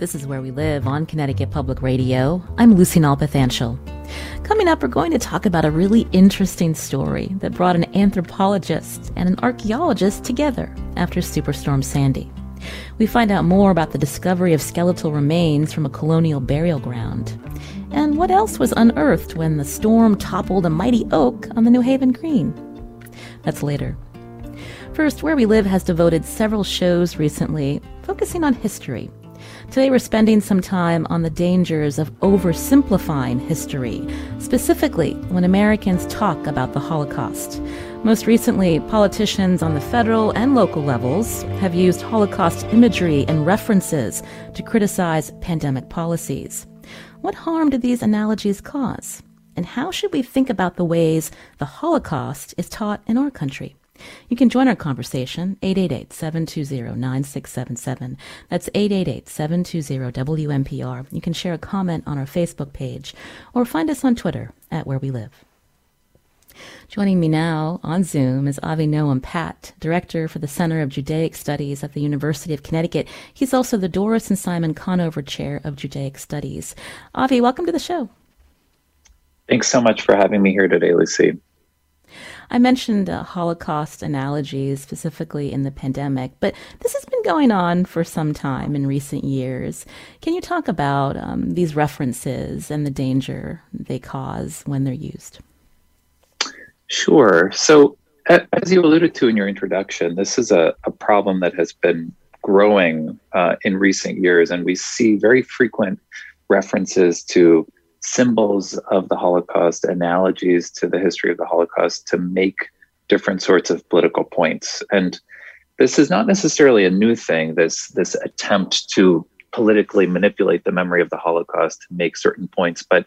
This is Where We Live on Connecticut Public Radio. I'm Lucy Nalpathanchel. Coming up, we're going to talk about a really interesting story that brought an anthropologist and an archaeologist together after Superstorm Sandy. We find out more about the discovery of skeletal remains from a colonial burial ground. And what else was unearthed when the storm toppled a mighty oak on the New Haven Green? That's later. First, Where We Live has devoted several shows recently focusing on history Today we're spending some time on the dangers of oversimplifying history, specifically when Americans talk about the Holocaust. Most recently, politicians on the federal and local levels have used Holocaust imagery and references to criticize pandemic policies. What harm do these analogies cause? And how should we think about the ways the Holocaust is taught in our country? You can join our conversation, 888-720-9677. That's 888-720-WNPR. You can share a comment on our Facebook page or find us on Twitter at Where We Live. Joining me now on Zoom is Avinoam Patt, Director for the Center of Judaic Studies at the University of Connecticut. He's also the Doris and Simon Konover Chair of Judaic Studies. Avi, welcome to the show. Thanks so much for having me here today, Lucy. I mentioned uh, Holocaust analogies specifically in the pandemic, but this has been going on for some time in recent years. Can you talk about um, these references and the danger they cause when they're used? Sure. So, as you alluded to in your introduction, this is a, a problem that has been growing uh, in recent years, and we see very frequent references to symbols of the Holocaust, analogies to the history of the Holocaust to make different sorts of political points. And this is not necessarily a new thing, this, this attempt to politically manipulate the memory of the Holocaust to make certain points, but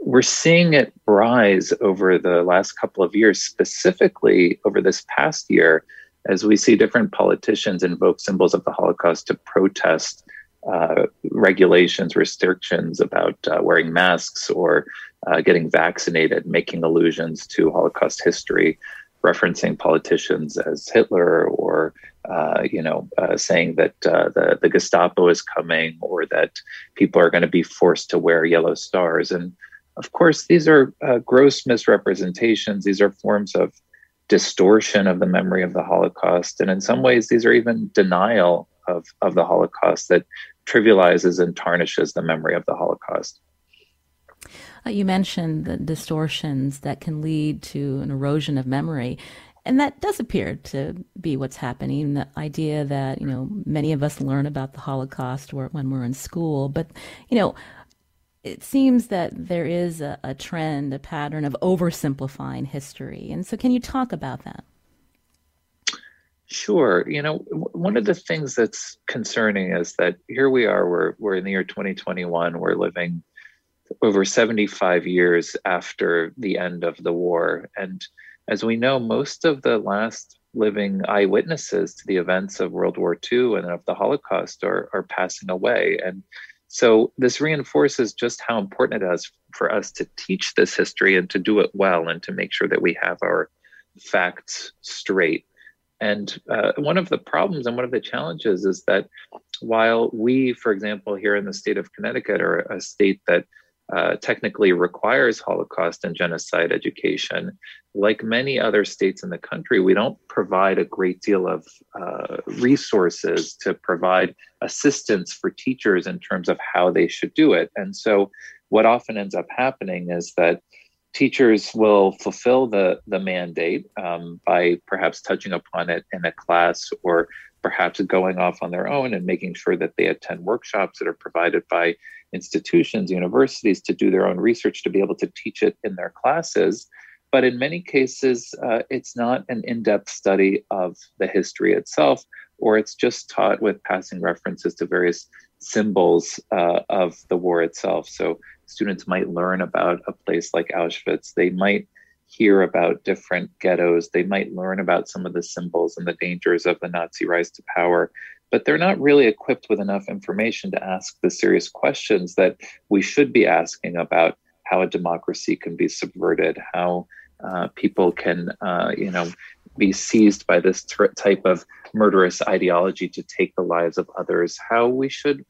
we're seeing it rise over the last couple of years, specifically over this past year, as we see different politicians invoke symbols of the Holocaust to protest uh, regulations, restrictions about uh, wearing masks or uh, getting vaccinated, making allusions to Holocaust history, referencing politicians as Hitler, or uh, you know, uh, saying that the the Gestapo is coming, or that people are going to be forced to wear yellow stars. And of course, these are gross misrepresentations. These are forms of distortion of the memory of the Holocaust, and in some ways, these are even denial of, of the Holocaust that trivializes and tarnishes the memory of the Holocaust. Uh, you mentioned the distortions that can lead to an erosion of memory. And that does appear to be what's happening. The idea that, you know, many of us learn about the Holocaust when we're in school, but, you know, it seems that there is a, a trend, a pattern of oversimplifying history. And so, can you talk about that? Sure. You know, one of the things that's concerning is that here we are, we're, we're in the year 2021, we're living over 75 years after the end of the war. And as we know, most of the last living eyewitnesses to the events of World War II and of the Holocaust are, are passing away. And so this reinforces just how important it is for us to teach this history and to do it well and to make sure that we have our facts straight and uh, one of the problems and one of the challenges is that while we, for example, here in the state of Connecticut are a state that uh, technically requires Holocaust and genocide education, like many other states in the country, we don't provide a great deal of uh, resources to provide assistance for teachers in terms of how they should do it. And so, what often ends up happening is that teachers will fulfill the, the mandate um, by perhaps touching upon it in a class or perhaps going off on their own and making sure that they attend workshops that are provided by institutions, universities to do their own research to be able to teach it in their classes. but in many cases, uh, it's not an in depth study of the history itself, or it's just taught with passing references to various symbols uh, of the war itself. So students might learn about a place like Auschwitz. They might hear about different ghettos. They might learn about some of the symbols and the dangers of the Nazi rise to power. But they're not really equipped with enough information to ask the serious questions that we should be asking about how a democracy can be subverted, how uh, people can, uh, you know, be seized by this t- type of murderous ideology to take the lives of others, how we should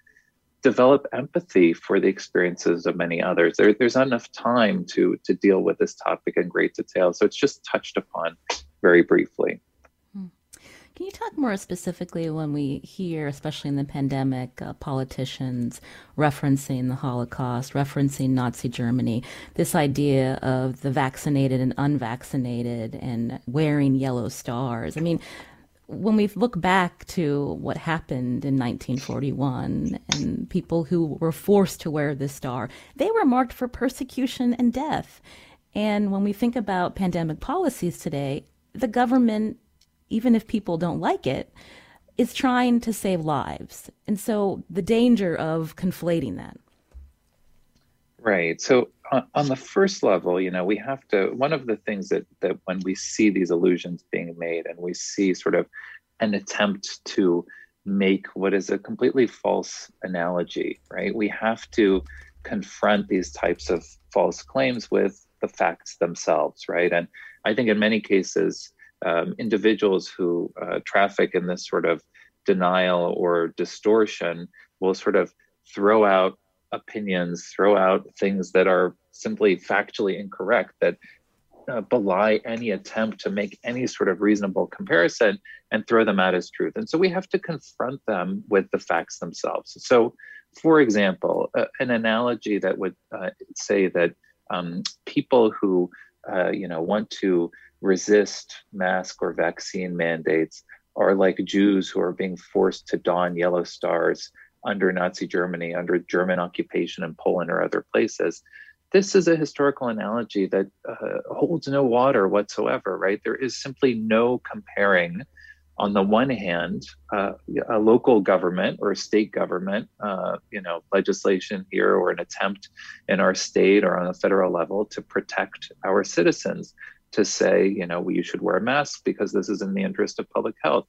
develop empathy for the experiences of many others. There, there's not enough time to to deal with this topic in great detail, so it's just touched upon very briefly. Hmm. Can you talk more specifically when we hear, especially in the pandemic, uh, politicians referencing the Holocaust, referencing Nazi Germany, this idea of the vaccinated and unvaccinated and wearing yellow stars? I mean, when we look back to what happened in 1941 and people who were forced to wear the star, they were marked for persecution and death. And when we think about pandemic policies today, the government, even if people don't like it, is trying to save lives. And so the danger of conflating that. Right. So on, the first level, you know, we have to. One of the things that that when we see these illusions being made, and we see sort of an attempt to make what is a completely false analogy, right? We have to confront these types of false claims with the facts themselves, right? And I think in many cases, um, individuals who uh, traffic in this sort of denial or distortion will sort of throw out opinions, throw out things that are simply factually incorrect that uh, belie any attempt to make any sort of reasonable comparison and throw them out as truth. And so we have to confront them with the facts themselves. So, for example, uh, an analogy that would uh, say that um, people who uh, you know want to resist mask or vaccine mandates are like Jews who are being forced to don yellow stars under Nazi Germany, under German occupation in Poland or other places. This is a historical analogy that uh, holds no water whatsoever, right? There is simply no comparing, on the one hand, uh, a local government or a state government, uh, you know, legislation here or an attempt in our state or on a federal level to protect our citizens to say, you know, you should wear a mask because this is in the interest of public health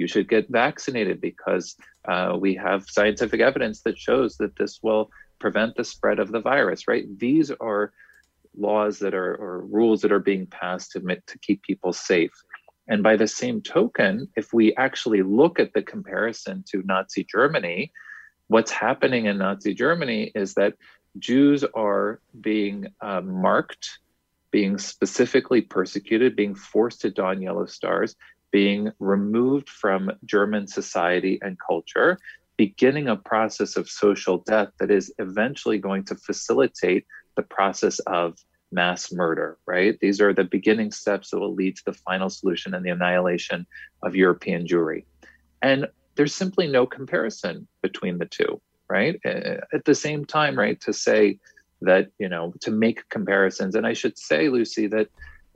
you should get vaccinated because uh, we have scientific evidence that shows that this will prevent the spread of the virus, right? These are laws that are or rules that are being passed to, to keep people safe. And by the same token, if we actually look at the comparison to Nazi Germany, what's happening in Nazi Germany is that Jews are being uh, marked, being specifically persecuted, being forced to don yellow stars, being removed from German society and culture, beginning a process of social death that is eventually going to facilitate the process of mass murder, right? These are the beginning steps that will lead to the final solution and the annihilation of European Jewry. And there's simply no comparison between the two, right? At the same time, right, to say that, you know, to make comparisons. And I should say, Lucy, that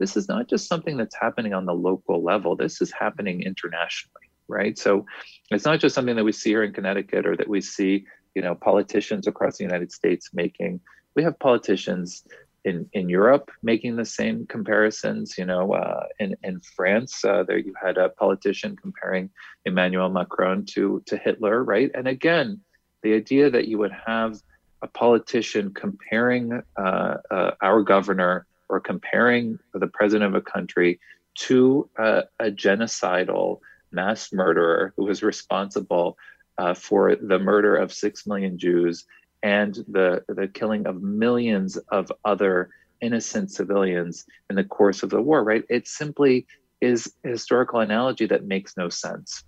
this is not just something that's happening on the local level, this is happening internationally, right? So it's not just something that we see here in Connecticut or that we see, you know, politicians across the United States making. We have politicians in, in Europe making the same comparisons. You know, uh, in in France, uh, there you had a politician comparing Emmanuel Macron to to Hitler, right? And again, the idea that you would have a politician comparing uh, uh our governor or comparing the president of a country to a, a genocidal mass murderer who was responsible uh, for the murder of six million Jews and the, the killing of millions of other innocent civilians in the course of the war, right? It simply is a historical analogy that makes no sense.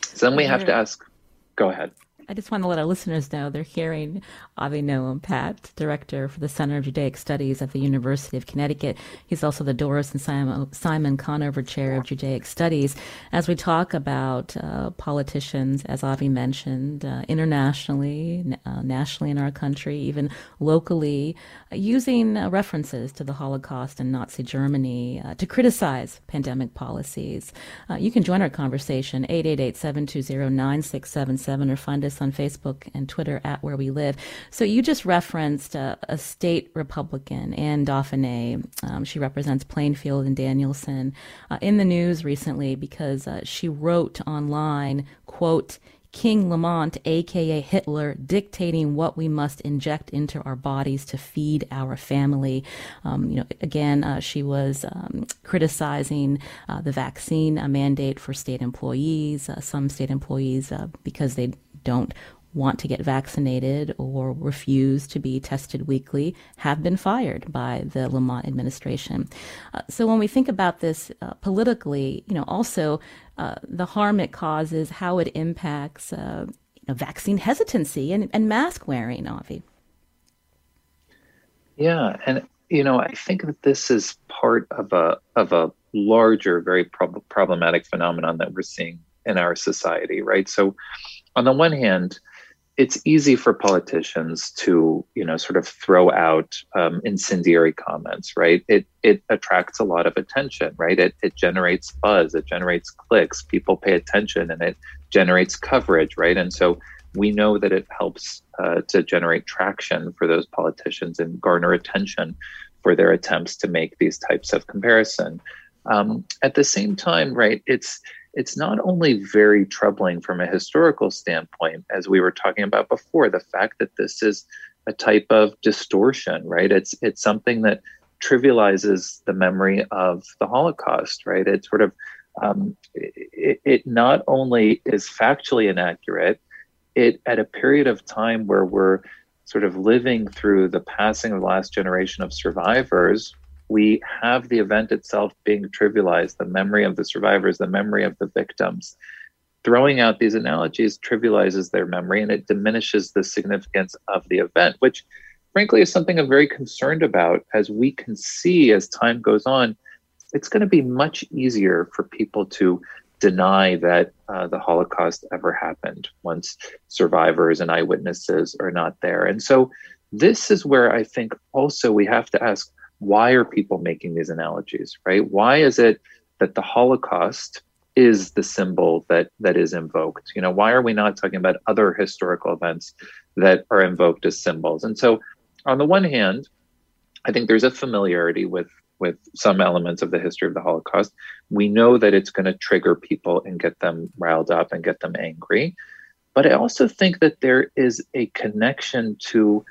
So then we have to ask go ahead. I just want to let our listeners know they're hearing Avinoam Patt, director for the Center of Judaic Studies at the University of Connecticut. He's also the Doris and Simon, Konover Chair of Judaic Studies. As we talk about uh, politicians, as Avi mentioned, uh, internationally, uh, nationally in our country, even locally, uh, using uh, references to the Holocaust and Nazi Germany uh, to criticize pandemic policies. you can join our conversation, 888 720 9677, or find us on Facebook and Twitter at Where We Live. So you just referenced uh, a state Republican, Anne Dauphinais. Um, she represents Plainfield and Danielson uh, in the news recently because uh, she wrote online, quote, King Lamont, aka Hitler, dictating what we must inject into our bodies to feed our family. Um, you know, again, uh, she was um, criticizing uh, the vaccine mandate for state employees. Uh, some state employees, uh, because they don't want to get vaccinated or refuse to be tested weekly have been fired by the Lamont administration. Uh, so when we think about this uh, politically, you know, also uh, the harm it causes, how it impacts uh, you know, vaccine hesitancy and, and mask wearing, Avi. Yeah, and you know, I think that this is part of a of a larger, very prob- problematic phenomenon that we're seeing in our society, right? So on the one hand, it's easy for politicians to, you know, sort of throw out um, incendiary comments, right? It it attracts a lot of attention, right? It it generates buzz, it generates clicks, people pay attention, and it generates coverage, right? And so we know that it helps uh, to generate traction for those politicians and garner attention for their attempts to make these types of comparison. Um, at the same time, right? It's it's not only very troubling from a historical standpoint, as we were talking about before, the fact that this is a type of distortion, right? It's it's something that trivializes the memory of the Holocaust, right? It sort of um, it, it not only is factually inaccurate, it at a period of time where we're sort of living through the passing of the last generation of survivors, we have the event itself being trivialized, the memory of the survivors, the memory of the victims. Throwing out these analogies trivializes their memory and it diminishes the significance of the event, which frankly is something I'm very concerned about as we can see as time goes on. It's going to be much easier for people to deny that uh, the Holocaust ever happened once survivors and eyewitnesses are not there. And so, this is where I think also we have to ask why are people making these analogies, right? Why is it that the Holocaust is the symbol that that is invoked? You know, why are we not talking about other historical events that are invoked as symbols? And so, on the one hand, I think there's a familiarity with with some elements of the history of the Holocaust. We know that it's going to trigger people and get them riled up and get them angry. But I also think that there is a connection to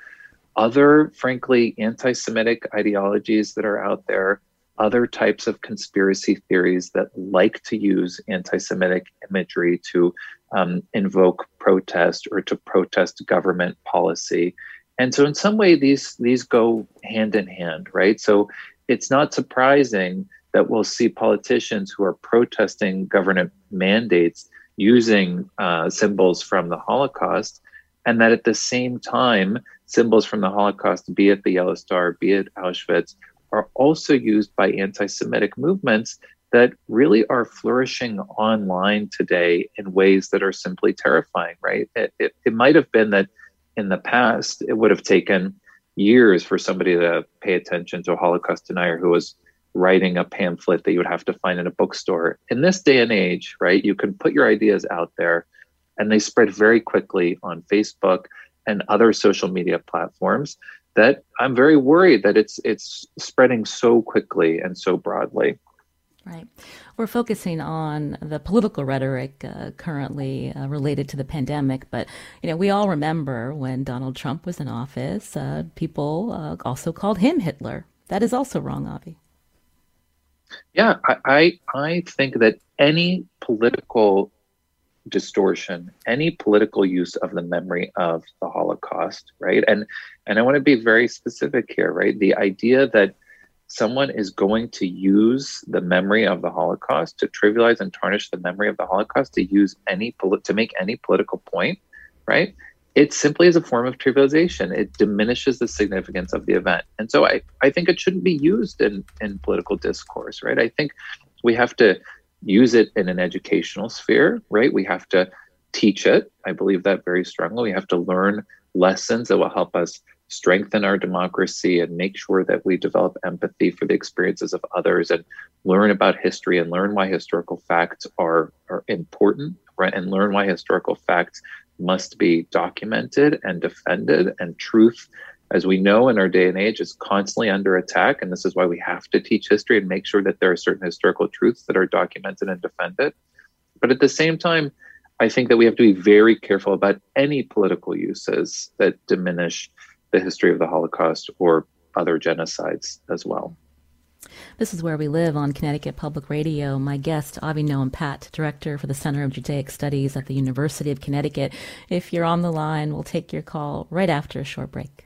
other, frankly, anti Semitic ideologies that are out there, other types of conspiracy theories that like to use anti Semitic imagery to um, invoke protest or to protest government policy. And so, in some way, these, these go hand in hand, right? So, it's not surprising that we'll see politicians who are protesting government mandates using uh, symbols from the Holocaust, and that at the same time, symbols from the Holocaust, be it the Yellow Star, be it Auschwitz, are also used by anti Semitic movements that really are flourishing online today in ways that are simply terrifying, right? It, it, it might have been that in the past, it would have taken years for somebody to pay attention to a Holocaust denier who was writing a pamphlet that you would have to find in a bookstore. In this day and age, right, you can put your ideas out there and they spread very quickly on Facebook and other social media platforms that I'm very worried that it's it's spreading so quickly and so broadly. Right. We're focusing on the political rhetoric uh, currently uh, related to the pandemic, but you know we all remember when Donald Trump was in office, uh, people uh, also called him Hitler. That is also wrong, Avi. Yeah, I, I I think that any political distortion, any political use of the memory of the Holocaust, right? And and I want to be very specific here, right? The idea that someone is going to use the memory of the Holocaust to trivialize and tarnish the memory of the Holocaust to use any to make any political point, right? It simply is a form of trivialization. It diminishes the significance of the event. And so I, I think it shouldn't be used in, in political discourse, right? I think we have to use it in an educational sphere, right? We have to teach it. I believe that very strongly. We have to learn lessons that will help us strengthen our democracy and make sure that we develop empathy for the experiences of others and learn about history and learn why historical facts are, are important, right? And learn why historical facts must be documented and defended and truth as we know in our day and age is constantly under attack and this is why we have to teach history and make sure that there are certain historical truths that are documented and defended but at the same time i think that we have to be very careful about any political uses that diminish the history of the holocaust or other genocides as well this is Where We Live on Connecticut Public Radio. My guest, Avinoam Patt, Director for the Center of Judaic Studies at the University of Connecticut. If you're on the line, we'll take your call right after a short break.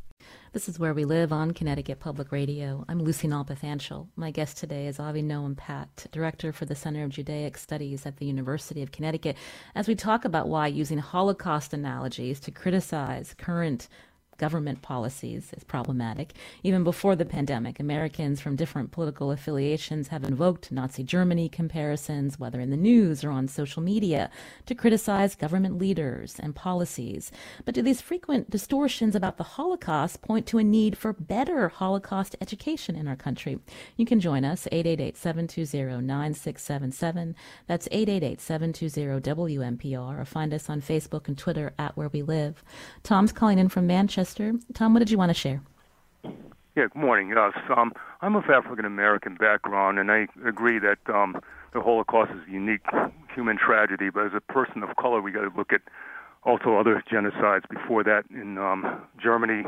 This is Where We Live on Connecticut Public Radio. I'm Lucy Nalpathanchel. My guest today is Avinoam Patt, Director for the Center of Judaic Studies at the University of Connecticut, as we talk about why using Holocaust analogies to criticize current government policies is problematic. Even before the pandemic, Americans from different political affiliations have invoked Nazi Germany comparisons, whether in the news or on social media, to criticize government leaders and policies. But do these frequent distortions about the Holocaust point to a need for better Holocaust education in our country? You can join us 888-720-9677. That's 888-720-WNPR or find us on Facebook and Twitter at Where We Live. Tom's calling in from Manchester Tom, what did you want to share? Yeah, good morning. Yes, um, I'm of African American background, and I agree that um, the Holocaust is a unique human tragedy. But as a person of color, we got to look at also other genocides before that in um, Germany.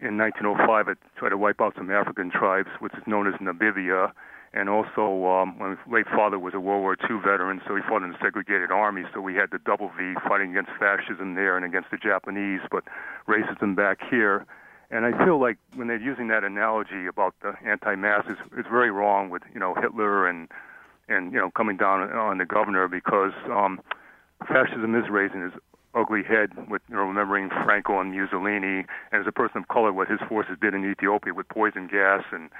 In 1905, it tried to wipe out some African tribes, which is known as Namibia. And also, um, my late father was a World War II veteran, so he fought in the segregated army. So we had the double V fighting against fascism there and against the Japanese, but racism back here. And I feel like when they're using that analogy about the anti-masses, it's very wrong with you know Hitler and and you know coming down on the governor because um, fascism is raising his ugly head with you know remembering Franco and Mussolini, and as a person of color, what his forces did in Ethiopia with poison gas and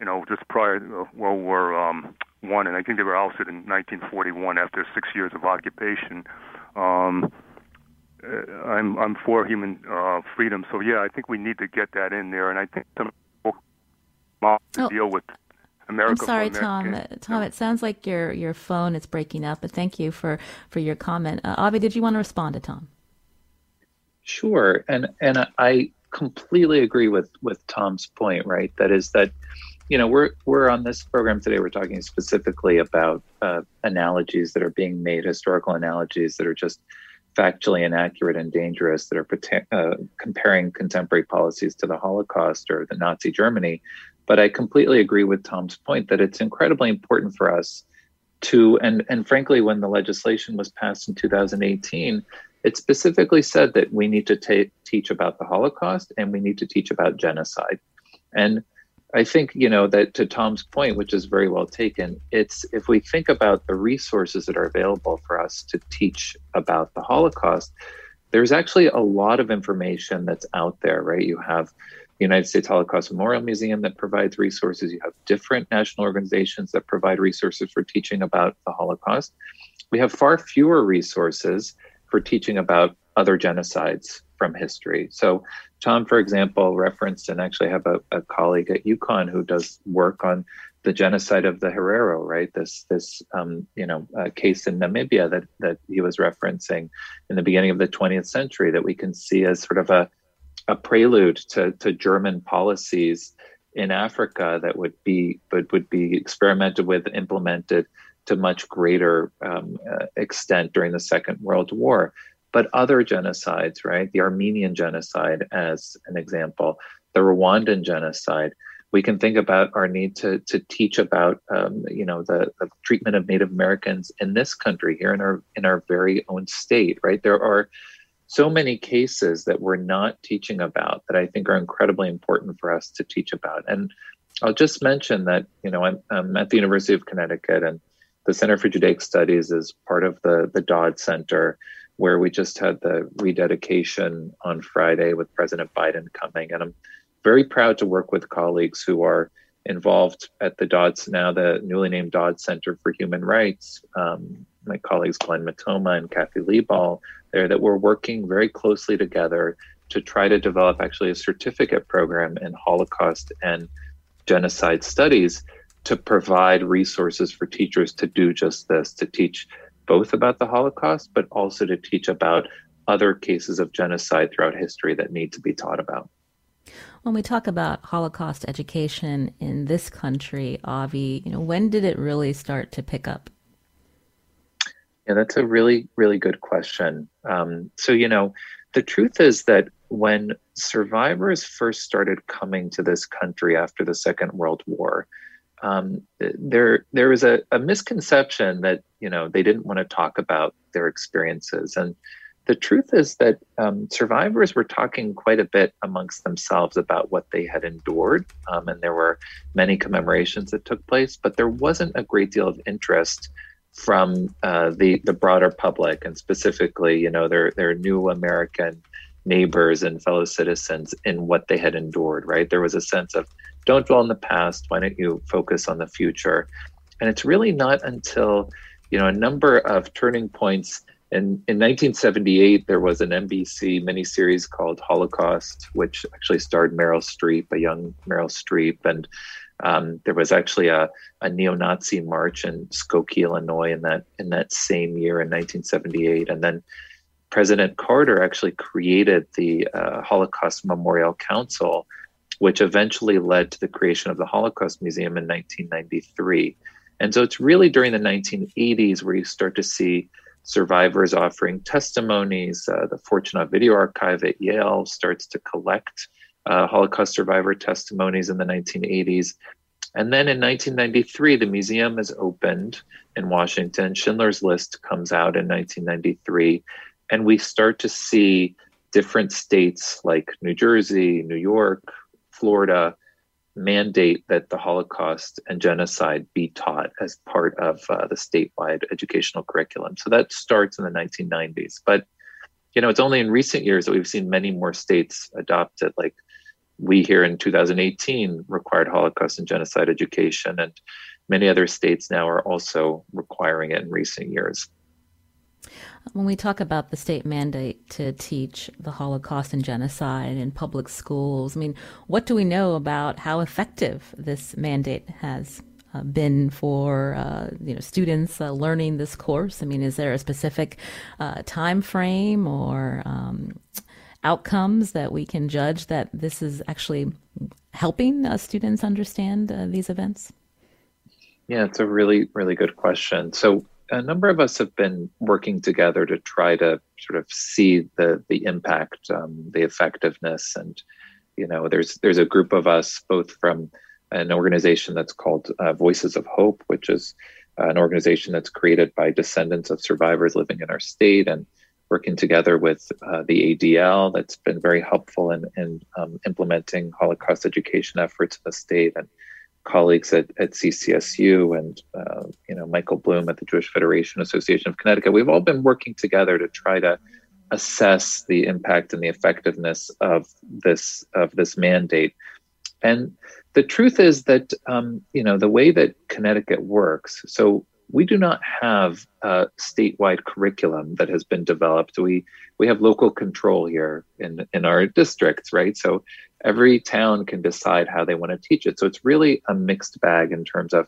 you know, just prior to World War um, One, and I think they were ousted in 1941 after six years of occupation. Um, uh, I'm I'm for human uh, freedom, so yeah, I think we need to get that in there, and I think some to oh. deal with America. I'm sorry, Tom. Uh, Tom, it sounds like your your phone is breaking up, but thank you for for your comment. Uh, Avi, did you want to respond to Tom? Sure, and and I completely agree with with Tom's point. Right, that is that you know we're we're on this program today we're talking specifically about uh, analogies that are being made historical analogies that are just factually inaccurate and dangerous that are uh, comparing contemporary policies to the Holocaust or the Nazi Germany. But I completely agree with Tom's point that it's incredibly important for us to, and, and frankly, when the legislation was passed in 2018, it specifically said that we need to teach about the Holocaust and we need to teach about genocide. And I think, you know, that to Tom's point, which is very well taken, it's if we think about the resources that are available for us to teach about the Holocaust, there's actually a lot of information that's out there, right? You have the United States Holocaust Memorial Museum that provides resources. You have different national organizations that provide resources for teaching about the Holocaust. We have far fewer resources for teaching about other genocides from history. So, Tom, for example, referenced and actually have a, a colleague at UConn who does work on the genocide of the Herero, right? This this um, you know uh, case in Namibia that that he was referencing in the beginning of the 20th century that we can see as sort of a a prelude to to German policies in Africa that would be but would be experimented with, implemented to much greater um, uh, extent during the Second World War but other genocides, right? The Armenian genocide, as an example, the Rwandan genocide. We can think about our need to to teach about, um, you know, the, the treatment of Native Americans in this country, here in our in our very own state, right? There are so many cases that we're not teaching about that I think are incredibly important for us to teach about. And I'll just mention that, you know, I'm, I'm at the University of Connecticut and the Center for Judaic Studies is part of the, the Dodd Center where we just had the rededication on Friday with President Biden coming. And I'm very proud to work with colleagues who are involved at the Dodds, now the newly named Dodd Center for Human Rights. Um, my colleagues Glenn Mitoma and Kathy Libal there, that we're working very closely together to try to develop actually a certificate program in Holocaust and genocide studies to provide resources for teachers to do just this, to teach both about the Holocaust, but also to teach about other cases of genocide throughout history that need to be taught about. When we talk about Holocaust education in this country, Avi, you know, when did it really start to pick up? Yeah, that's a really, really good question. Um, so, you know, the truth is that when survivors first started coming to this country after the Second World War, um, there there was a, a, misconception that you know they didn't want to talk about their experiences. And the truth is that um, survivors were talking quite a bit amongst themselves about what they had endured um, and there were many commemorations that took place but there wasn't a great deal of interest from uh, the the broader public and specifically you know their their new american neighbors and fellow citizens in what they had endured right? There was a sense of don't dwell on the past. Why don't you focus on the future? And it's really not until, you know, a number of turning points. In, in 1978, there was an NBC miniseries called Holocaust, which actually starred Meryl Streep, a young Meryl Streep. And um, there was actually a, a neo-Nazi march in Skokie, Illinois, in that in that same year in 1978. And then President Carter actually created the uh, Holocaust Memorial Council, which eventually led to the creation of the Holocaust Museum in 1993. And so it's really during the 1980s where you start to see survivors offering testimonies. Uh, the Fortunoff Video Archive at Yale starts to collect uh, Holocaust survivor testimonies in the 1980s. And then in 1993, the museum is opened in Washington. Schindler's List comes out in 1993. And we start to see different states like New Jersey, New York, Florida mandate that the Holocaust and genocide be taught as part of uh, the statewide educational curriculum. So that starts in the 1990s. But you know, it's only in recent years that we've seen many more states adopt it. Like we here in 2018 required Holocaust and genocide education, and many other states now are also requiring it in recent years. When we talk about the state mandate to teach the Holocaust and genocide in public schools, I mean, what do we know about how effective this mandate has uh, been for uh, you know students uh, learning this course? I mean, is there a specific uh, time frame or um, outcomes that we can judge that this is actually helping uh, students understand uh, these events? Yeah, it's a really, really good question. So a number of us have been working together to try to sort of see the the impact, um, the effectiveness, and you know, there's there's a group of us both from an organization that's called uh, Voices of Hope, which is an organization that's created by descendants of survivors living in our state and working together with uh, the ADL that's been very helpful in, in um, implementing Holocaust education efforts in the state and colleagues at, at CCSU and uh, you know Michael Bloom at the Jewish Federation Association of Connecticut. We've all been working together to try to assess the impact and the effectiveness of this of this mandate. And the truth is that um, you know the way that Connecticut works. So we do not have a statewide curriculum that has been developed. We we have local control here in in our districts, right? So every town can decide how they want to teach it. So it's really a mixed bag in terms of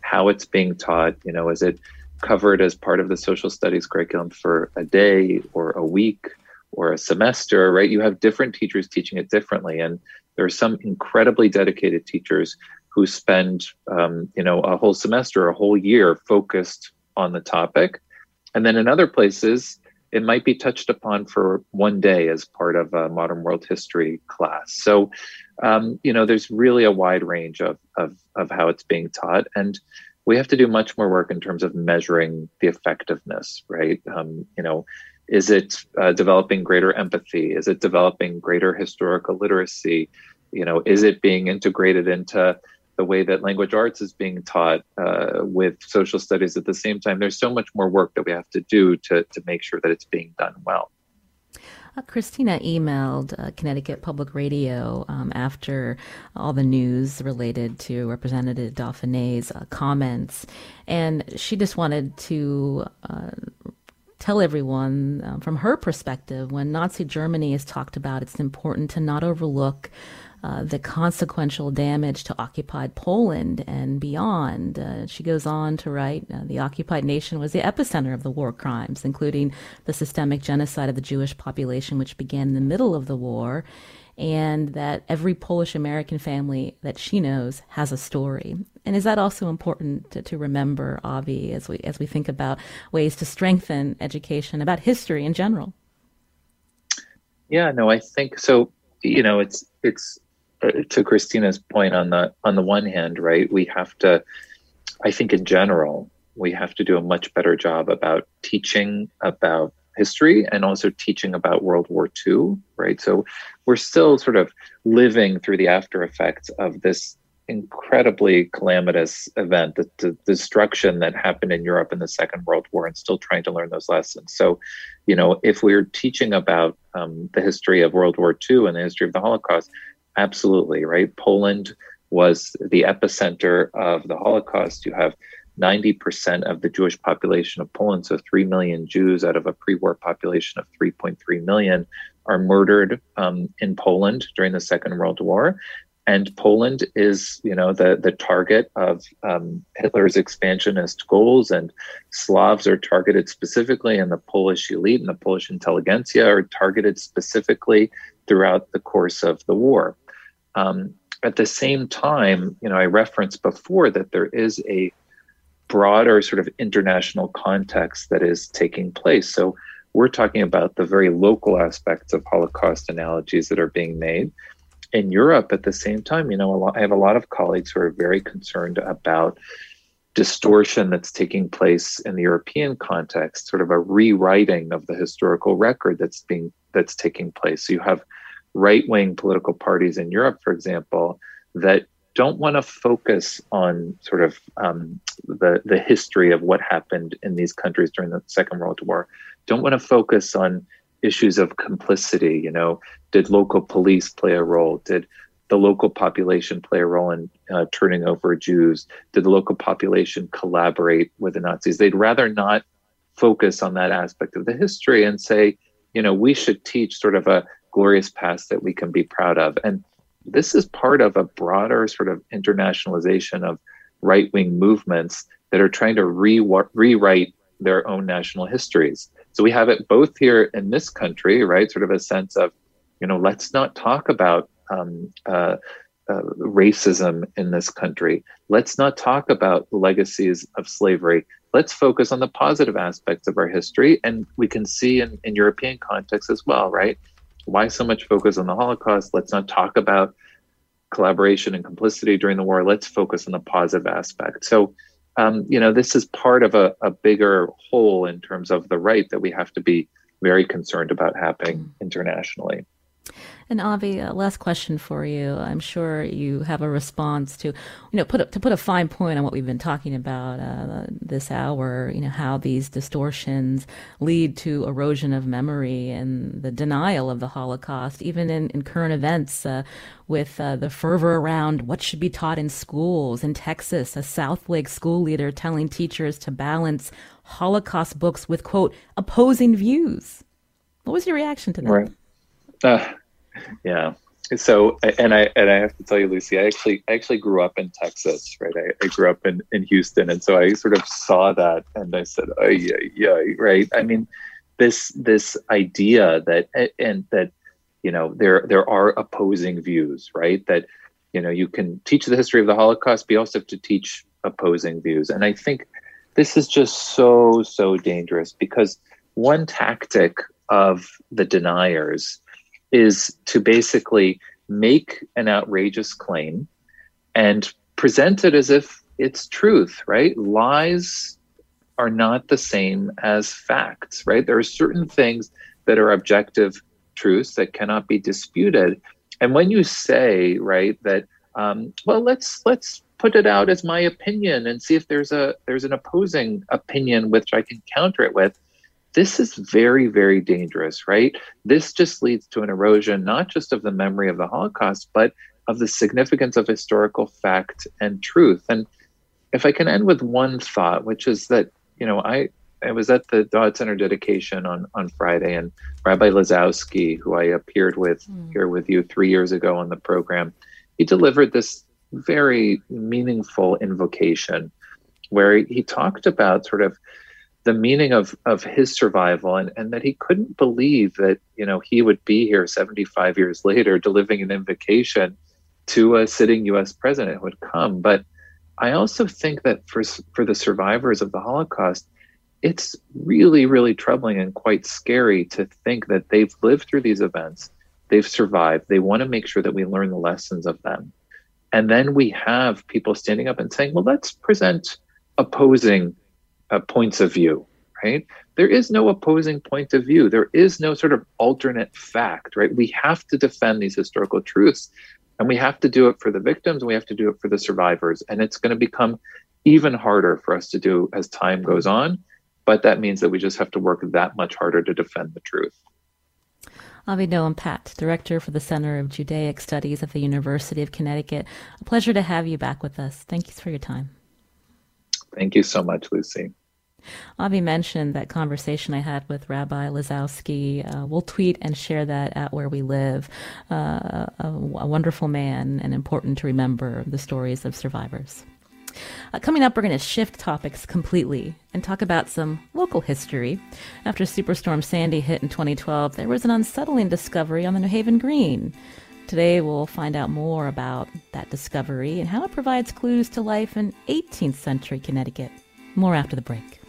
how it's being taught. You know, is it covered as part of the social studies curriculum for a day or a week or a semester, right? You have different teachers teaching it differently. And there are some incredibly dedicated teachers who spend, um, you know, a whole semester, a whole year focused on the topic. And then in other places, it might be touched upon for one day as part of a modern world history class. So, um, you know, there's really a wide range of, of, of how it's being taught. And we have to do much more work in terms of measuring the effectiveness, right? Um, you know, is it uh, developing greater empathy? Is it developing greater historical literacy? You know, is it being integrated into the way that language arts is being taught uh, with social studies at the same time. There's so much more work that we have to do to, to make sure that it's being done well. Uh, Christina emailed uh, Connecticut Public Radio um, after all the news related to Representative Dauphinais's uh, comments, and she just wanted to uh, tell everyone um, from her perspective when Nazi Germany is talked about, it's important to not overlook uh, the consequential damage to occupied Poland and beyond. Uh, she goes on to write uh, the occupied nation was the epicenter of the war crimes, including the systemic genocide of the Jewish population, which began in the middle of the war. And that every Polish American family that she knows has a story. And is that also important to, to remember, Avi, as we as we think about ways to strengthen education about history in general? Yeah, no, I think so. You know, it's it's to Christina's point on the on the one hand, right, we have to, I think in general, we have to do a much better job about teaching about history and also teaching about World War II, right? So we're still sort of living through the after effects of this incredibly calamitous event, the, the, destruction that happened in Europe in the Second World War, and still trying to learn those lessons. So, you know, if we're teaching about um, the history of World War II and the history of the Holocaust, Absolutely, right? Poland was the epicenter of the Holocaust. You have 90% of the Jewish population of Poland, so 3 million Jews out of a pre war population of 3.3 million, are murdered um, in Poland during the Second World War. And Poland is, you know, the, the target of um, Hitler's expansionist goals, and Slavs are targeted specifically, and the Polish elite and the Polish intelligentsia are targeted specifically throughout the course of the war. Um, at the same time, you know, I referenced before that there is a broader sort of international context that is taking place. So we're talking about the very local aspects of Holocaust analogies that are being made. In Europe, at the same time, you know, lot, I have a lot of colleagues who are very concerned about distortion that's taking place in the European context, sort of a rewriting of the historical record that's being that's taking place. So you have right wing political parties in Europe, for example, that don't want to focus on sort of um, the the history of what happened in these countries during the Second World War. Don't want to focus on issues of complicity. You know, did local police play a role? Did the local population play a role in uh, turning over Jews? Did the local population collaborate with the Nazis? They'd rather not focus on that aspect of the history and say, you know, we should teach sort of a glorious past that we can be proud of. And this is part of a broader sort of internationalization of right wing movements that are trying to re- rewrite their own national histories. So we have it both here in this country, right? Sort of a sense of, you know, let's not talk about um, uh, uh, racism in this country. Let's not talk about legacies of slavery. let's focus on the positive aspects of our history. And we can see in, in European context as well, right? Why so much focus on the Holocaust? Let's not talk about collaboration and complicity during the war. Let's focus on the positive aspect. So, um, you know, this is part of a, a bigger whole in terms of the right that we have to be very concerned about happening mm. internationally. And Avi, a last question for you. I'm sure you have a response to, you know, put a, to put a fine point on what we've been talking about uh, this hour. You know how these distortions lead to erosion of memory and the denial of the Holocaust, even in, in current events. Uh, with uh, the fervor around what should be taught in schools. In Texas, a Southlake school leader telling teachers to balance Holocaust books with, quote, opposing views. What was your reaction to that? Right. Uh, yeah. So, and I and I have to tell you, Lucy, I actually I actually grew up in Texas, right? I, I grew up in in Houston, and so I sort of saw that, and I said, oh yeah, yeah, right. I mean, this this idea that and that you know there there are opposing views, right? That you know you can teach the history of the Holocaust, but you also have to teach opposing views, and I think this is just so so dangerous because one tactic of the deniers is to basically make an outrageous claim and present it as if it's truth, right? Lies are not the same as facts, right? There are certain things that are objective truths that cannot be disputed. And when you say, right, that um, well, let's let's put it out as my opinion and see if there's a there's an opposing opinion which I can counter it with this is very, very dangerous, right? This just leads to an erosion, not just of the memory of the Holocaust, but of the significance of historical fact and truth. And if I can end with one thought, which is that, you know, I, I was at the Dodd Center dedication on, on Friday, and Rabbi Lazowski, who I appeared with mm. here with you three years ago on the program, he delivered this very meaningful invocation where he talked about sort of the meaning of of his survival and, and that he couldn't believe that you know he would be here 75 years later delivering an invocation to a sitting US president would come. But I also think that for for the survivors of the Holocaust it's really really troubling and quite scary to think that they've lived through these events they've survived they want to make sure that we learn the lessons of them. And then we have people standing up and saying well let's present opposing uh, points of view, right? There is no opposing point of view. There is no sort of alternate fact, right? We have to defend these historical truths and we have to do it for the victims and we have to do it for the survivors. And it's going to become even harder for us to do as time goes on. But that means that we just have to work that much harder to defend the truth. Avinoam Patt, Director for the Center of Judaic Studies at the University of Connecticut. A pleasure to have you back with us. Thank you for your time. Thank you so much, Lucy. Avi mentioned that conversation I had with Rabbi Lazowski. Uh, we'll tweet and share that at Where We Live. Uh, a, a, wonderful man and important to remember the stories of survivors. Uh, coming up, we're going to shift topics completely and talk about some local history. After Superstorm Sandy hit in 2012, there was an unsettling discovery on the New Haven Green. Today, we'll find out more about that discovery and how it provides clues to life in 18th century Connecticut. More after the break.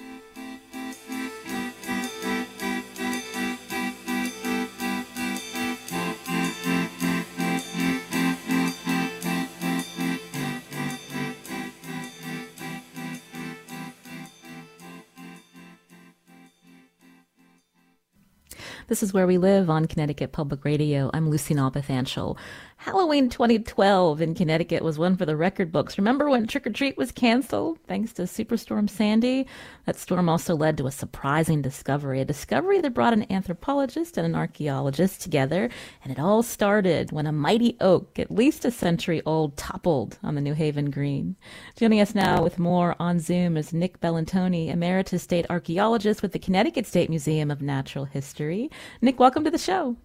This is Where We Live on Connecticut Public Radio. I'm Lucy Nalpathanchel. Halloween 2012 in Connecticut was one for the record books. Remember when Trick or Treat was canceled thanks to Superstorm Sandy? That storm also led to a surprising discovery, a discovery that brought an anthropologist and an archaeologist together, and it all started when a mighty oak, at least a century old, toppled on the New Haven Green. Joining us now with more on Zoom is Nick Bellantoni, Emeritus State Archaeologist with the Connecticut State Museum of Natural History. Nick, welcome to the show.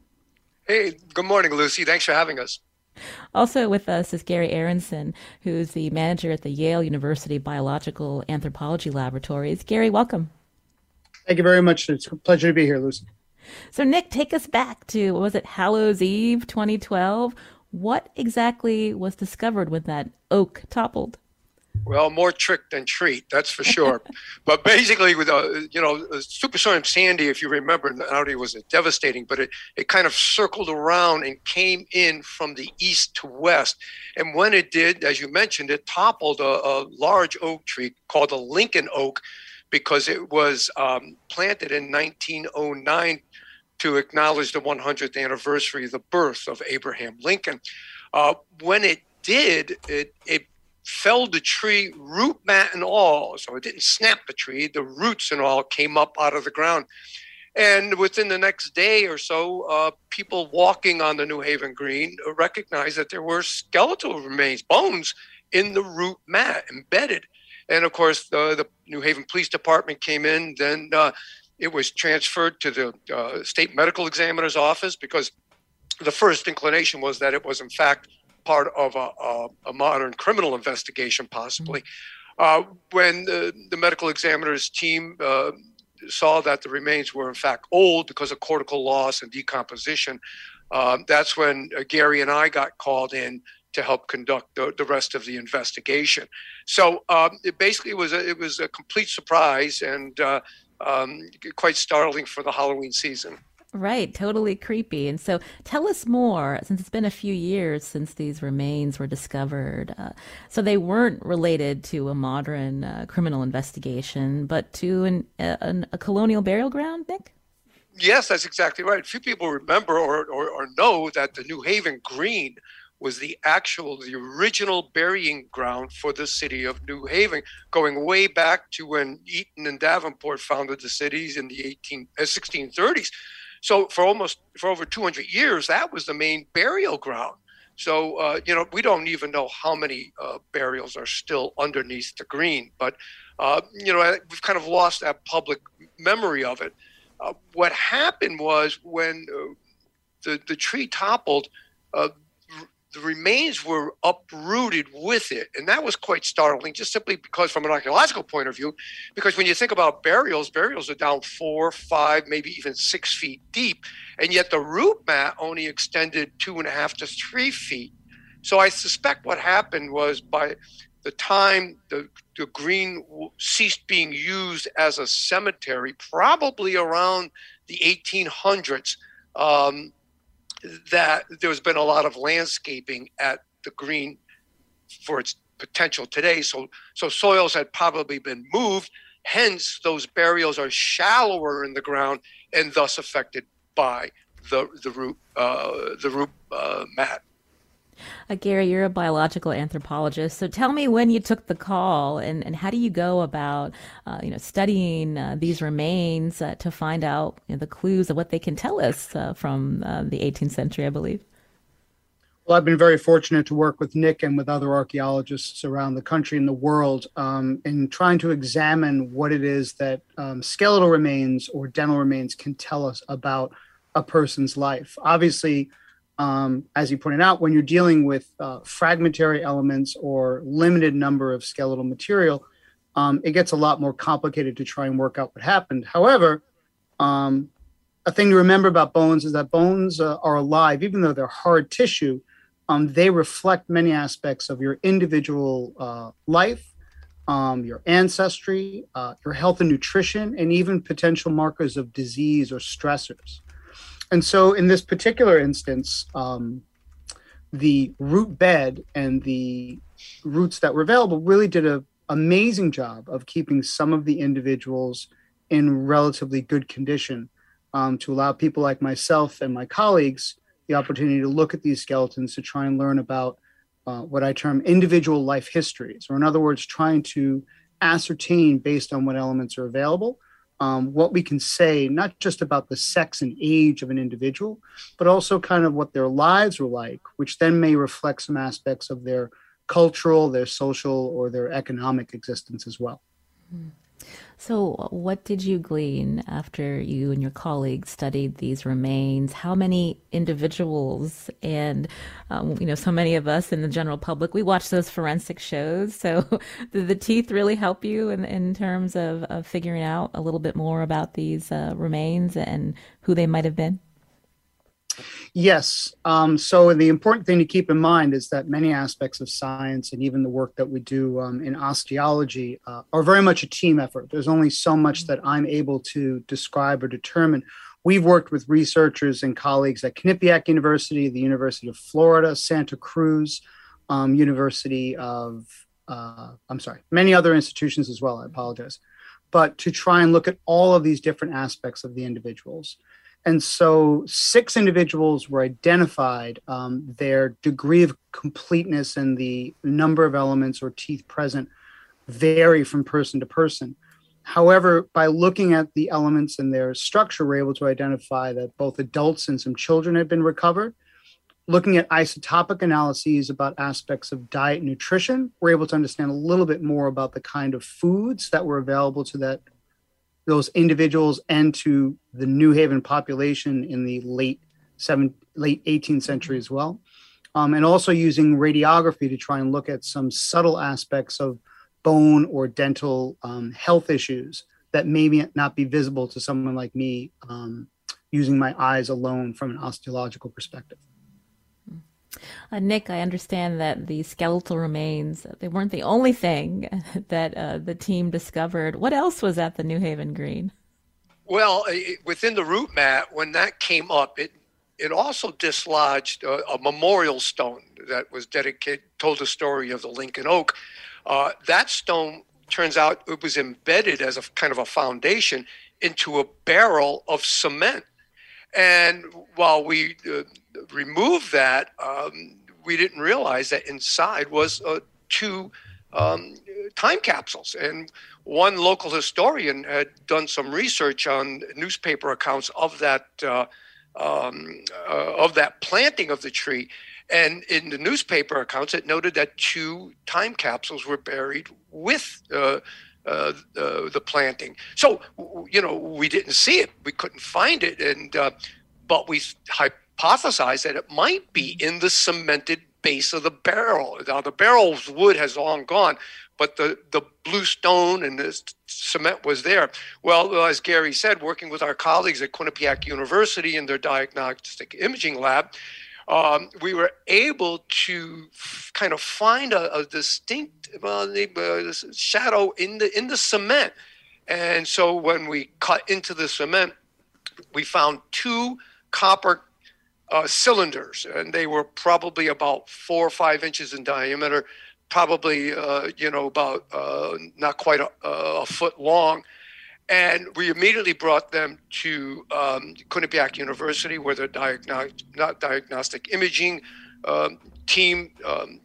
Hey, good morning, Lucy. Thanks for having us. Also with us is Gary Aronsen, who's the manager at the Yale University Biological Anthropology Laboratories. Gary, welcome. Thank you very much. It's a pleasure to be here, Lucy. So, Nick, take us back to, was it Hallows Eve 2012? What exactly was discovered when that oak toppled? Well, more trick than treat, that's for sure. but basically, with uh, you know, Superstorm Sandy, if you remember, not only was it devastating, but it, it kind of circled around and came in from the east to west. And when it did, as you mentioned, it toppled a, a large oak tree called the Lincoln oak because it was um, planted in 1909 to acknowledge the 100th anniversary of the birth of Abraham Lincoln. Uh, when it did, it, it felled the tree, root mat and all. So it didn't snap the tree, the roots and all came up out of the ground. And within the next day or so, uh, people walking on the New Haven Green recognized that there were skeletal remains, bones in the root mat embedded. And of course, the, the New Haven Police Department came in. Then uh, it was transferred to the uh, state medical examiner's office because the first inclination was that it was, in fact, part of a, a, a modern criminal investigation, possibly. Uh, when the, the, medical examiner's team uh, saw that the remains were in fact old because of cortical loss and decomposition, uh, that's when uh, Gary and I got called in to help conduct the, the rest of the investigation. So um, it basically was a, it was a complete surprise and uh, um, quite startling for the Halloween season. Right, totally creepy. And so tell us more, since it's been a few years since these remains were discovered. Uh, so they weren't related to a modern uh, criminal investigation, but to an, a, a colonial burial ground, Nick? Yes, that's exactly right. Few people remember or, or, or know that the New Haven Green was the actual, the original burying ground for the city of New Haven, going way back to when Eaton and Davenport founded the cities in the 18, uh, 1630s. So for almost for over 200 years, that was the main burial ground. So uh, you know we don't even know how many uh, burials are still underneath the green, but uh, you know we've kind of lost that public memory of it. Uh, what happened was when uh, the the tree toppled, uh, the remains were uprooted with it. And that was quite startling, just simply because, from an archaeological point of view, because when you think about burials, burials are down four, five, maybe even six feet deep. And yet the root mat only extended two and a half to three feet. So I suspect what happened was by the time the, the green ceased being used as a cemetery, probably around the 1800s, um, that there's been a lot of landscaping at the green for its potential today. So, so soils had probably been moved. Hence, those burials are shallower in the ground and thus affected by the the root uh, the root uh, mat. Uh, Gary, you're a biological anthropologist, so tell me when you took the call and, and how do you go about, uh, you know, studying uh, these remains uh, to find out you know, the clues of what they can tell us uh, from uh, the 18th century, I believe. Well, I've been very fortunate to work with Nick and with other archaeologists around the country and the world um, in trying to examine what it is that um, skeletal remains or dental remains can tell us about a person's life. Obviously, um, as you pointed out, when you're dealing with uh, fragmentary elements or limited number of skeletal material, um, it gets a lot more complicated to try and work out what happened. However, um, a thing to remember about bones is that bones uh, are alive, even though they're hard tissue. Um, they reflect many aspects of your individual uh, life, um, your ancestry, uh, your health and nutrition, and even potential markers of disease or stressors and so in this particular instance, um, the root bed and the roots that were available really did an amazing job of keeping some of the individuals in relatively good condition um, to allow people like myself and my colleagues the opportunity to look at these skeletons to try and learn about uh, what I term individual life histories, or in other words, trying to ascertain based on what elements are available um, what we can say, not just about the sex and age of an individual, but also kind of what their lives were like, which then may reflect some aspects of their cultural, their social, or their economic existence as well. Mm-hmm. So, what did you glean after you and your colleagues studied these remains? How many individuals and, um, you know, so many of us in the general public, we watch those forensic shows. So, did the teeth really help you in, in terms of, of figuring out a little bit more about these uh, remains and who they might have been? Yes. Um, so the important thing to keep in mind is that many aspects of science and even the work that we do um, in osteology uh, are very much a team effort. There's only so much that I'm able to describe or determine. We've worked with researchers and colleagues at Quinnipiac University, the University of Florida, Santa Cruz, um, University of, uh, I'm sorry, many other institutions as well. I apologize. But to try and look at all of these different aspects of the individuals. And so six individuals were identified. Um, their degree of completeness and the number of elements or teeth present vary from person to person. However, by looking at the elements and their structure, we're able to identify that both adults and some children had been recovered. Looking at isotopic analyses about aspects of diet and nutrition, we're able to understand a little bit more about the kind of foods that were available to that those individuals and to the New Haven population in the late seven, late 18th century as well. Um, and also using radiography to try and look at some subtle aspects of bone or dental um, health issues that may not be visible to someone like me um, using my eyes alone from an osteological perspective. Uh, Nick, I understand that the skeletal remains, they weren't the only thing that uh, the team discovered. What else was at the New Haven Green? Well, within the root mat, when that came up, it it also dislodged a, a memorial stone that was dedicated, told the story of the Lincoln Oak. Uh, that stone turns out it was embedded as a kind of a foundation into a barrel of cement. And while we uh, removed that, um, we didn't realize that inside was uh, two um, time capsules. And one local historian had done some research on newspaper accounts of that uh, um, uh, of that planting of the tree. And in the newspaper accounts, it noted that two time capsules were buried with uh, uh, uh, the planting. So, you know, we didn't see it, we couldn't find it, and uh, but we hypothesized that it might be in the cemented base of the barrel. Now, the barrel's wood has long gone, but the, the blue stone and the cement was there. Well, as Gary said, working with our colleagues at Quinnipiac University in their diagnostic imaging lab, um, we were able to f- kind of find a, a distinct uh, shadow in the in the cement. And so when we cut into the cement, we found two copper uh, cylinders, and they were probably about four or five inches in diameter, probably uh, you know about uh, not quite a, a, foot long. And we immediately brought them to um, Quinnipiac University, where the diagno- not diagnostic imaging um, team um,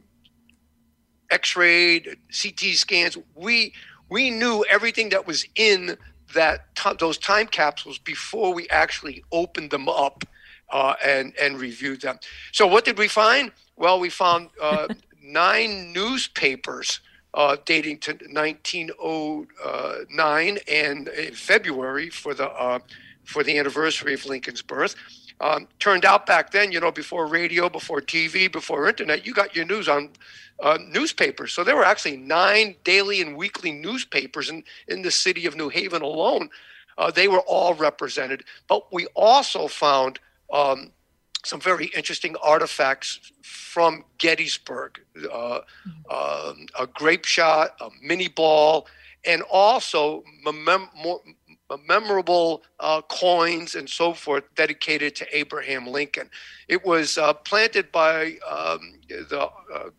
X-rayed, CT scans. We we knew everything that was in that t- those time capsules before we actually opened them up uh, and and reviewed them. So what did we find? Well, we found uh, nine newspapers uh, dating to 1909 and in February for the uh, for the anniversary of Lincoln's birth. Um, turned out back then, you know, before radio, before TV, before internet, you got your news on uh, newspapers. So there were actually nine daily and weekly newspapers in, in the city of New Haven alone. Uh, they were all represented. But we also found um, some very interesting artifacts from Gettysburg uh, um, a grape shot, a minié ball, and also mem- more, memorable uh, coins and so forth dedicated to Abraham Lincoln. It was uh, planted by um, the uh, uh,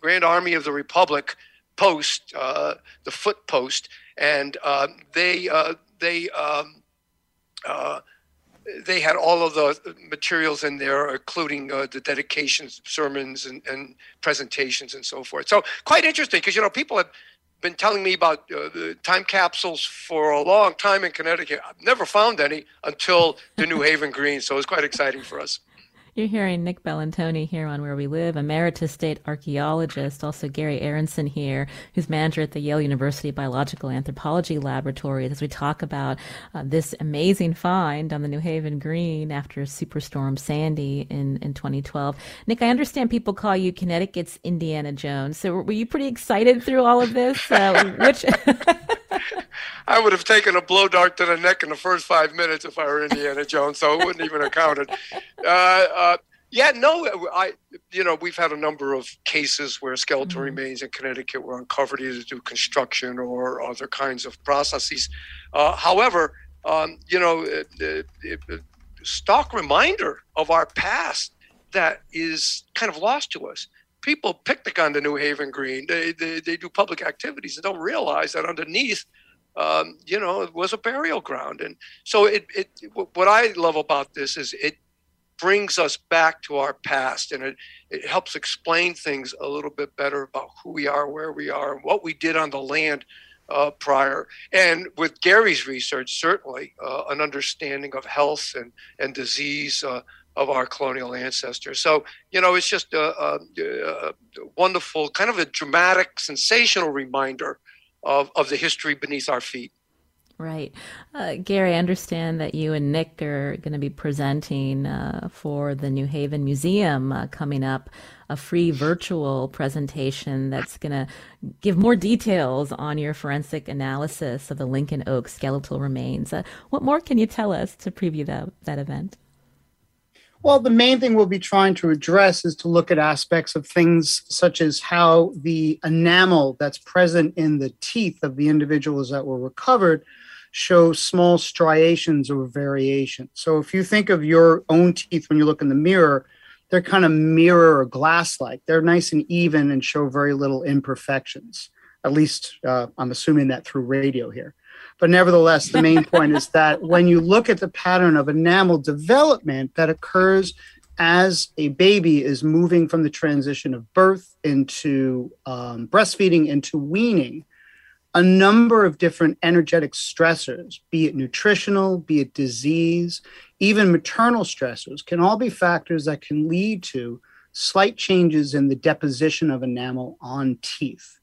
Grand Army of the Republic post, uh, the Foote post, and they they um, they had all of the materials in there, including uh, the dedications, sermons, and, and, presentations, and so forth. So quite interesting because you know people have been telling me about uh, the time capsules for a long time in Connecticut. I've never found any until the New Haven Green, so it's quite exciting for us. You're hearing Nick Bellantoni here on Where We Live, emeritus state archaeologist, also Gary Aronsen here, who's manager at the Yale University Biological Anthropology Laboratory, as we talk about uh, this amazing find on the New Haven Green after Superstorm Sandy in, in 2012. Nick, I understand people call you Connecticut's Indiana Jones. So were you pretty excited through all of this? Uh, which I would have taken a blow dart to the neck in the first five minutes if I were Indiana Jones, so it wouldn't even have counted. Uh, uh, yeah, no, I, you know, we've had a number of cases where skeletal mm-hmm. remains in Connecticut were uncovered either to do construction or other kinds of processes. Uh, however, um, you know, it, it, it, stark reminder of our past that is kind of lost to us. People picnic on the New Haven Green. They, they, they do public activities and don't realize that underneath, um, you know, it was a burial ground. And so it, it, what I love about this is it brings us back to our past and it, it helps explain things a little bit better about who we are, where we are, and what we did on the land uh, prior. And with Gary's research, certainly uh, an understanding of health and, and disease uh, of our colonial ancestors. So, you know, it's just a, a, a, wonderful, kind of a dramatic, sensational reminder of, of the history beneath our feet. Right. Uh, Gary, I understand that you and Nick are going to be presenting uh, for the New Haven Museum uh, coming up, a free virtual presentation that's going to give more details on your forensic analysis of the Lincoln Oak skeletal remains. Uh, what more can you tell us to preview that, that event? Well, the main thing we'll be trying to address is to look at aspects of things such as how the enamel that's present in the teeth of the individuals that were recovered show small striations or variations. So if you think of your own teeth when you look in the mirror, they're kind of mirror or glass like. They're nice and even and show very little imperfections. At least uh, I'm assuming that through radio here. But nevertheless, the main point is that when you look at the pattern of enamel development that occurs as a baby is moving from the transition of birth into um, breastfeeding into weaning, a number of different energetic stressors, be it nutritional, be it disease, even maternal stressors, can all be factors that can lead to slight changes in the deposition of enamel on teeth.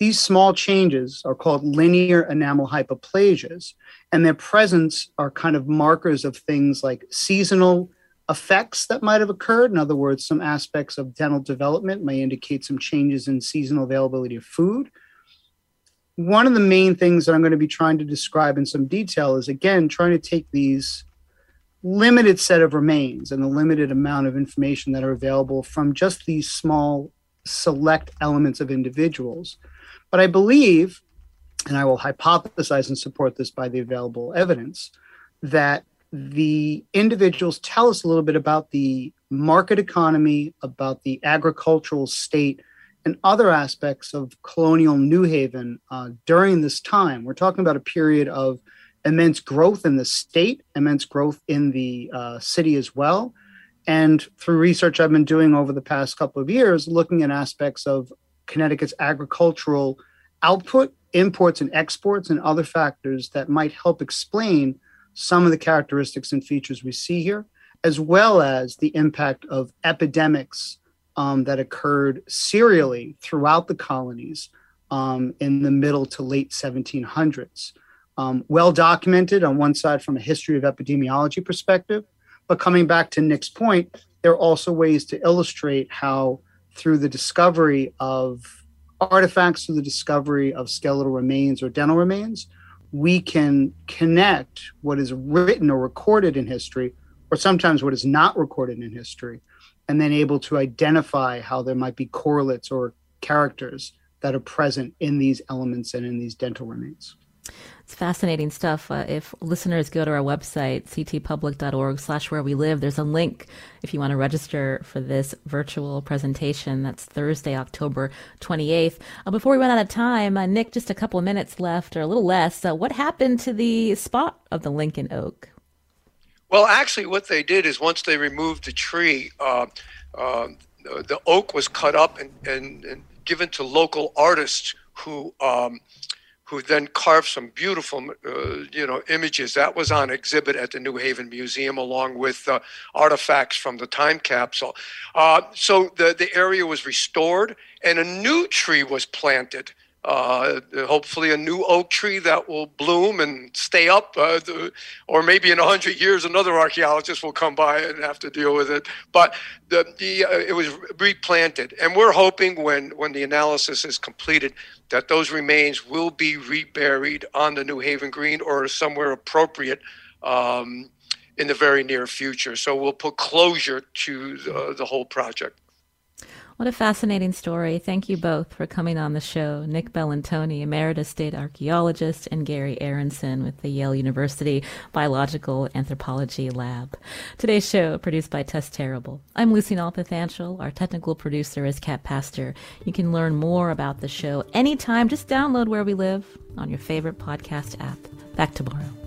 These small changes are called linear enamel hypoplasias, and their presence are kind of markers of things like seasonal effects that might have occurred. In other words, some aspects of dental development may indicate some changes in seasonal availability of food one of the main things that I'm going to be trying to describe in some detail is again trying to take these limited set of remains and the limited amount of information that are available from just these small select elements of individuals. But I believe, and I will hypothesize and support this by the available evidence, that the individuals tell us a little bit about the market economy, about the agricultural state and other aspects of colonial New Haven uh, during this time. We're talking about a period of immense growth in the state, immense growth in the uh, city as well. And through research I've been doing over the past couple of years, looking at aspects of Connecticut's agricultural output, imports and exports, and other factors that might help explain some of the characteristics and features we see here, as well as the impact of epidemics um, that occurred serially throughout the colonies um, in the middle to late 1700s. Um, well documented on one side from a history of epidemiology perspective, but coming back to Nick's point, there are also ways to illustrate how, through the discovery of artifacts, through the discovery of skeletal remains or dental remains, we can connect what is written or recorded in history, or sometimes what is not recorded in history, and then able to identify how there might be correlates or characters that are present in these elements and in these dental remains. It's fascinating stuff. Uh, if listeners go to our website, ctpublic.org slash where we live, there's a link if you want to register for this virtual presentation. That's Thursday, October 28th. Uh, before we run out of time, uh, Nick, just a couple of minutes left or a little less. Uh, what happened to the spot of the Lincoln Oak? Well, actually, what they did is once they removed the tree, uh, uh, the oak was cut up and, and, and, given to local artists who um, who then carved some beautiful, uh, you know, images. That was on exhibit at the New Haven Museum, along with uh, artifacts from the time capsule. Uh, so the the area was restored, and a new tree was planted uh, hopefully a new oak tree that will bloom and stay up, uh, or maybe in a hundred years another archaeologist will come by and have to deal with it. But the, the uh, it was replanted, and we're hoping when when the analysis is completed that those remains will be reburied on the New Haven Green or somewhere appropriate. Um, in the very near future. So we'll put closure to the, the whole project. What a fascinating story. Thank you both for coming on the show. Nick Bellantoni, Emeritus State Archaeologist, and Gary Aronsen with the Yale University Biological Anthropology Lab. Today's show produced by Tess Terrible. I'm Lucy Nalpathanchel. Our technical producer is Kat Pastor. You can learn more about the show anytime. Just download Where We Live on your favorite podcast app. Back tomorrow.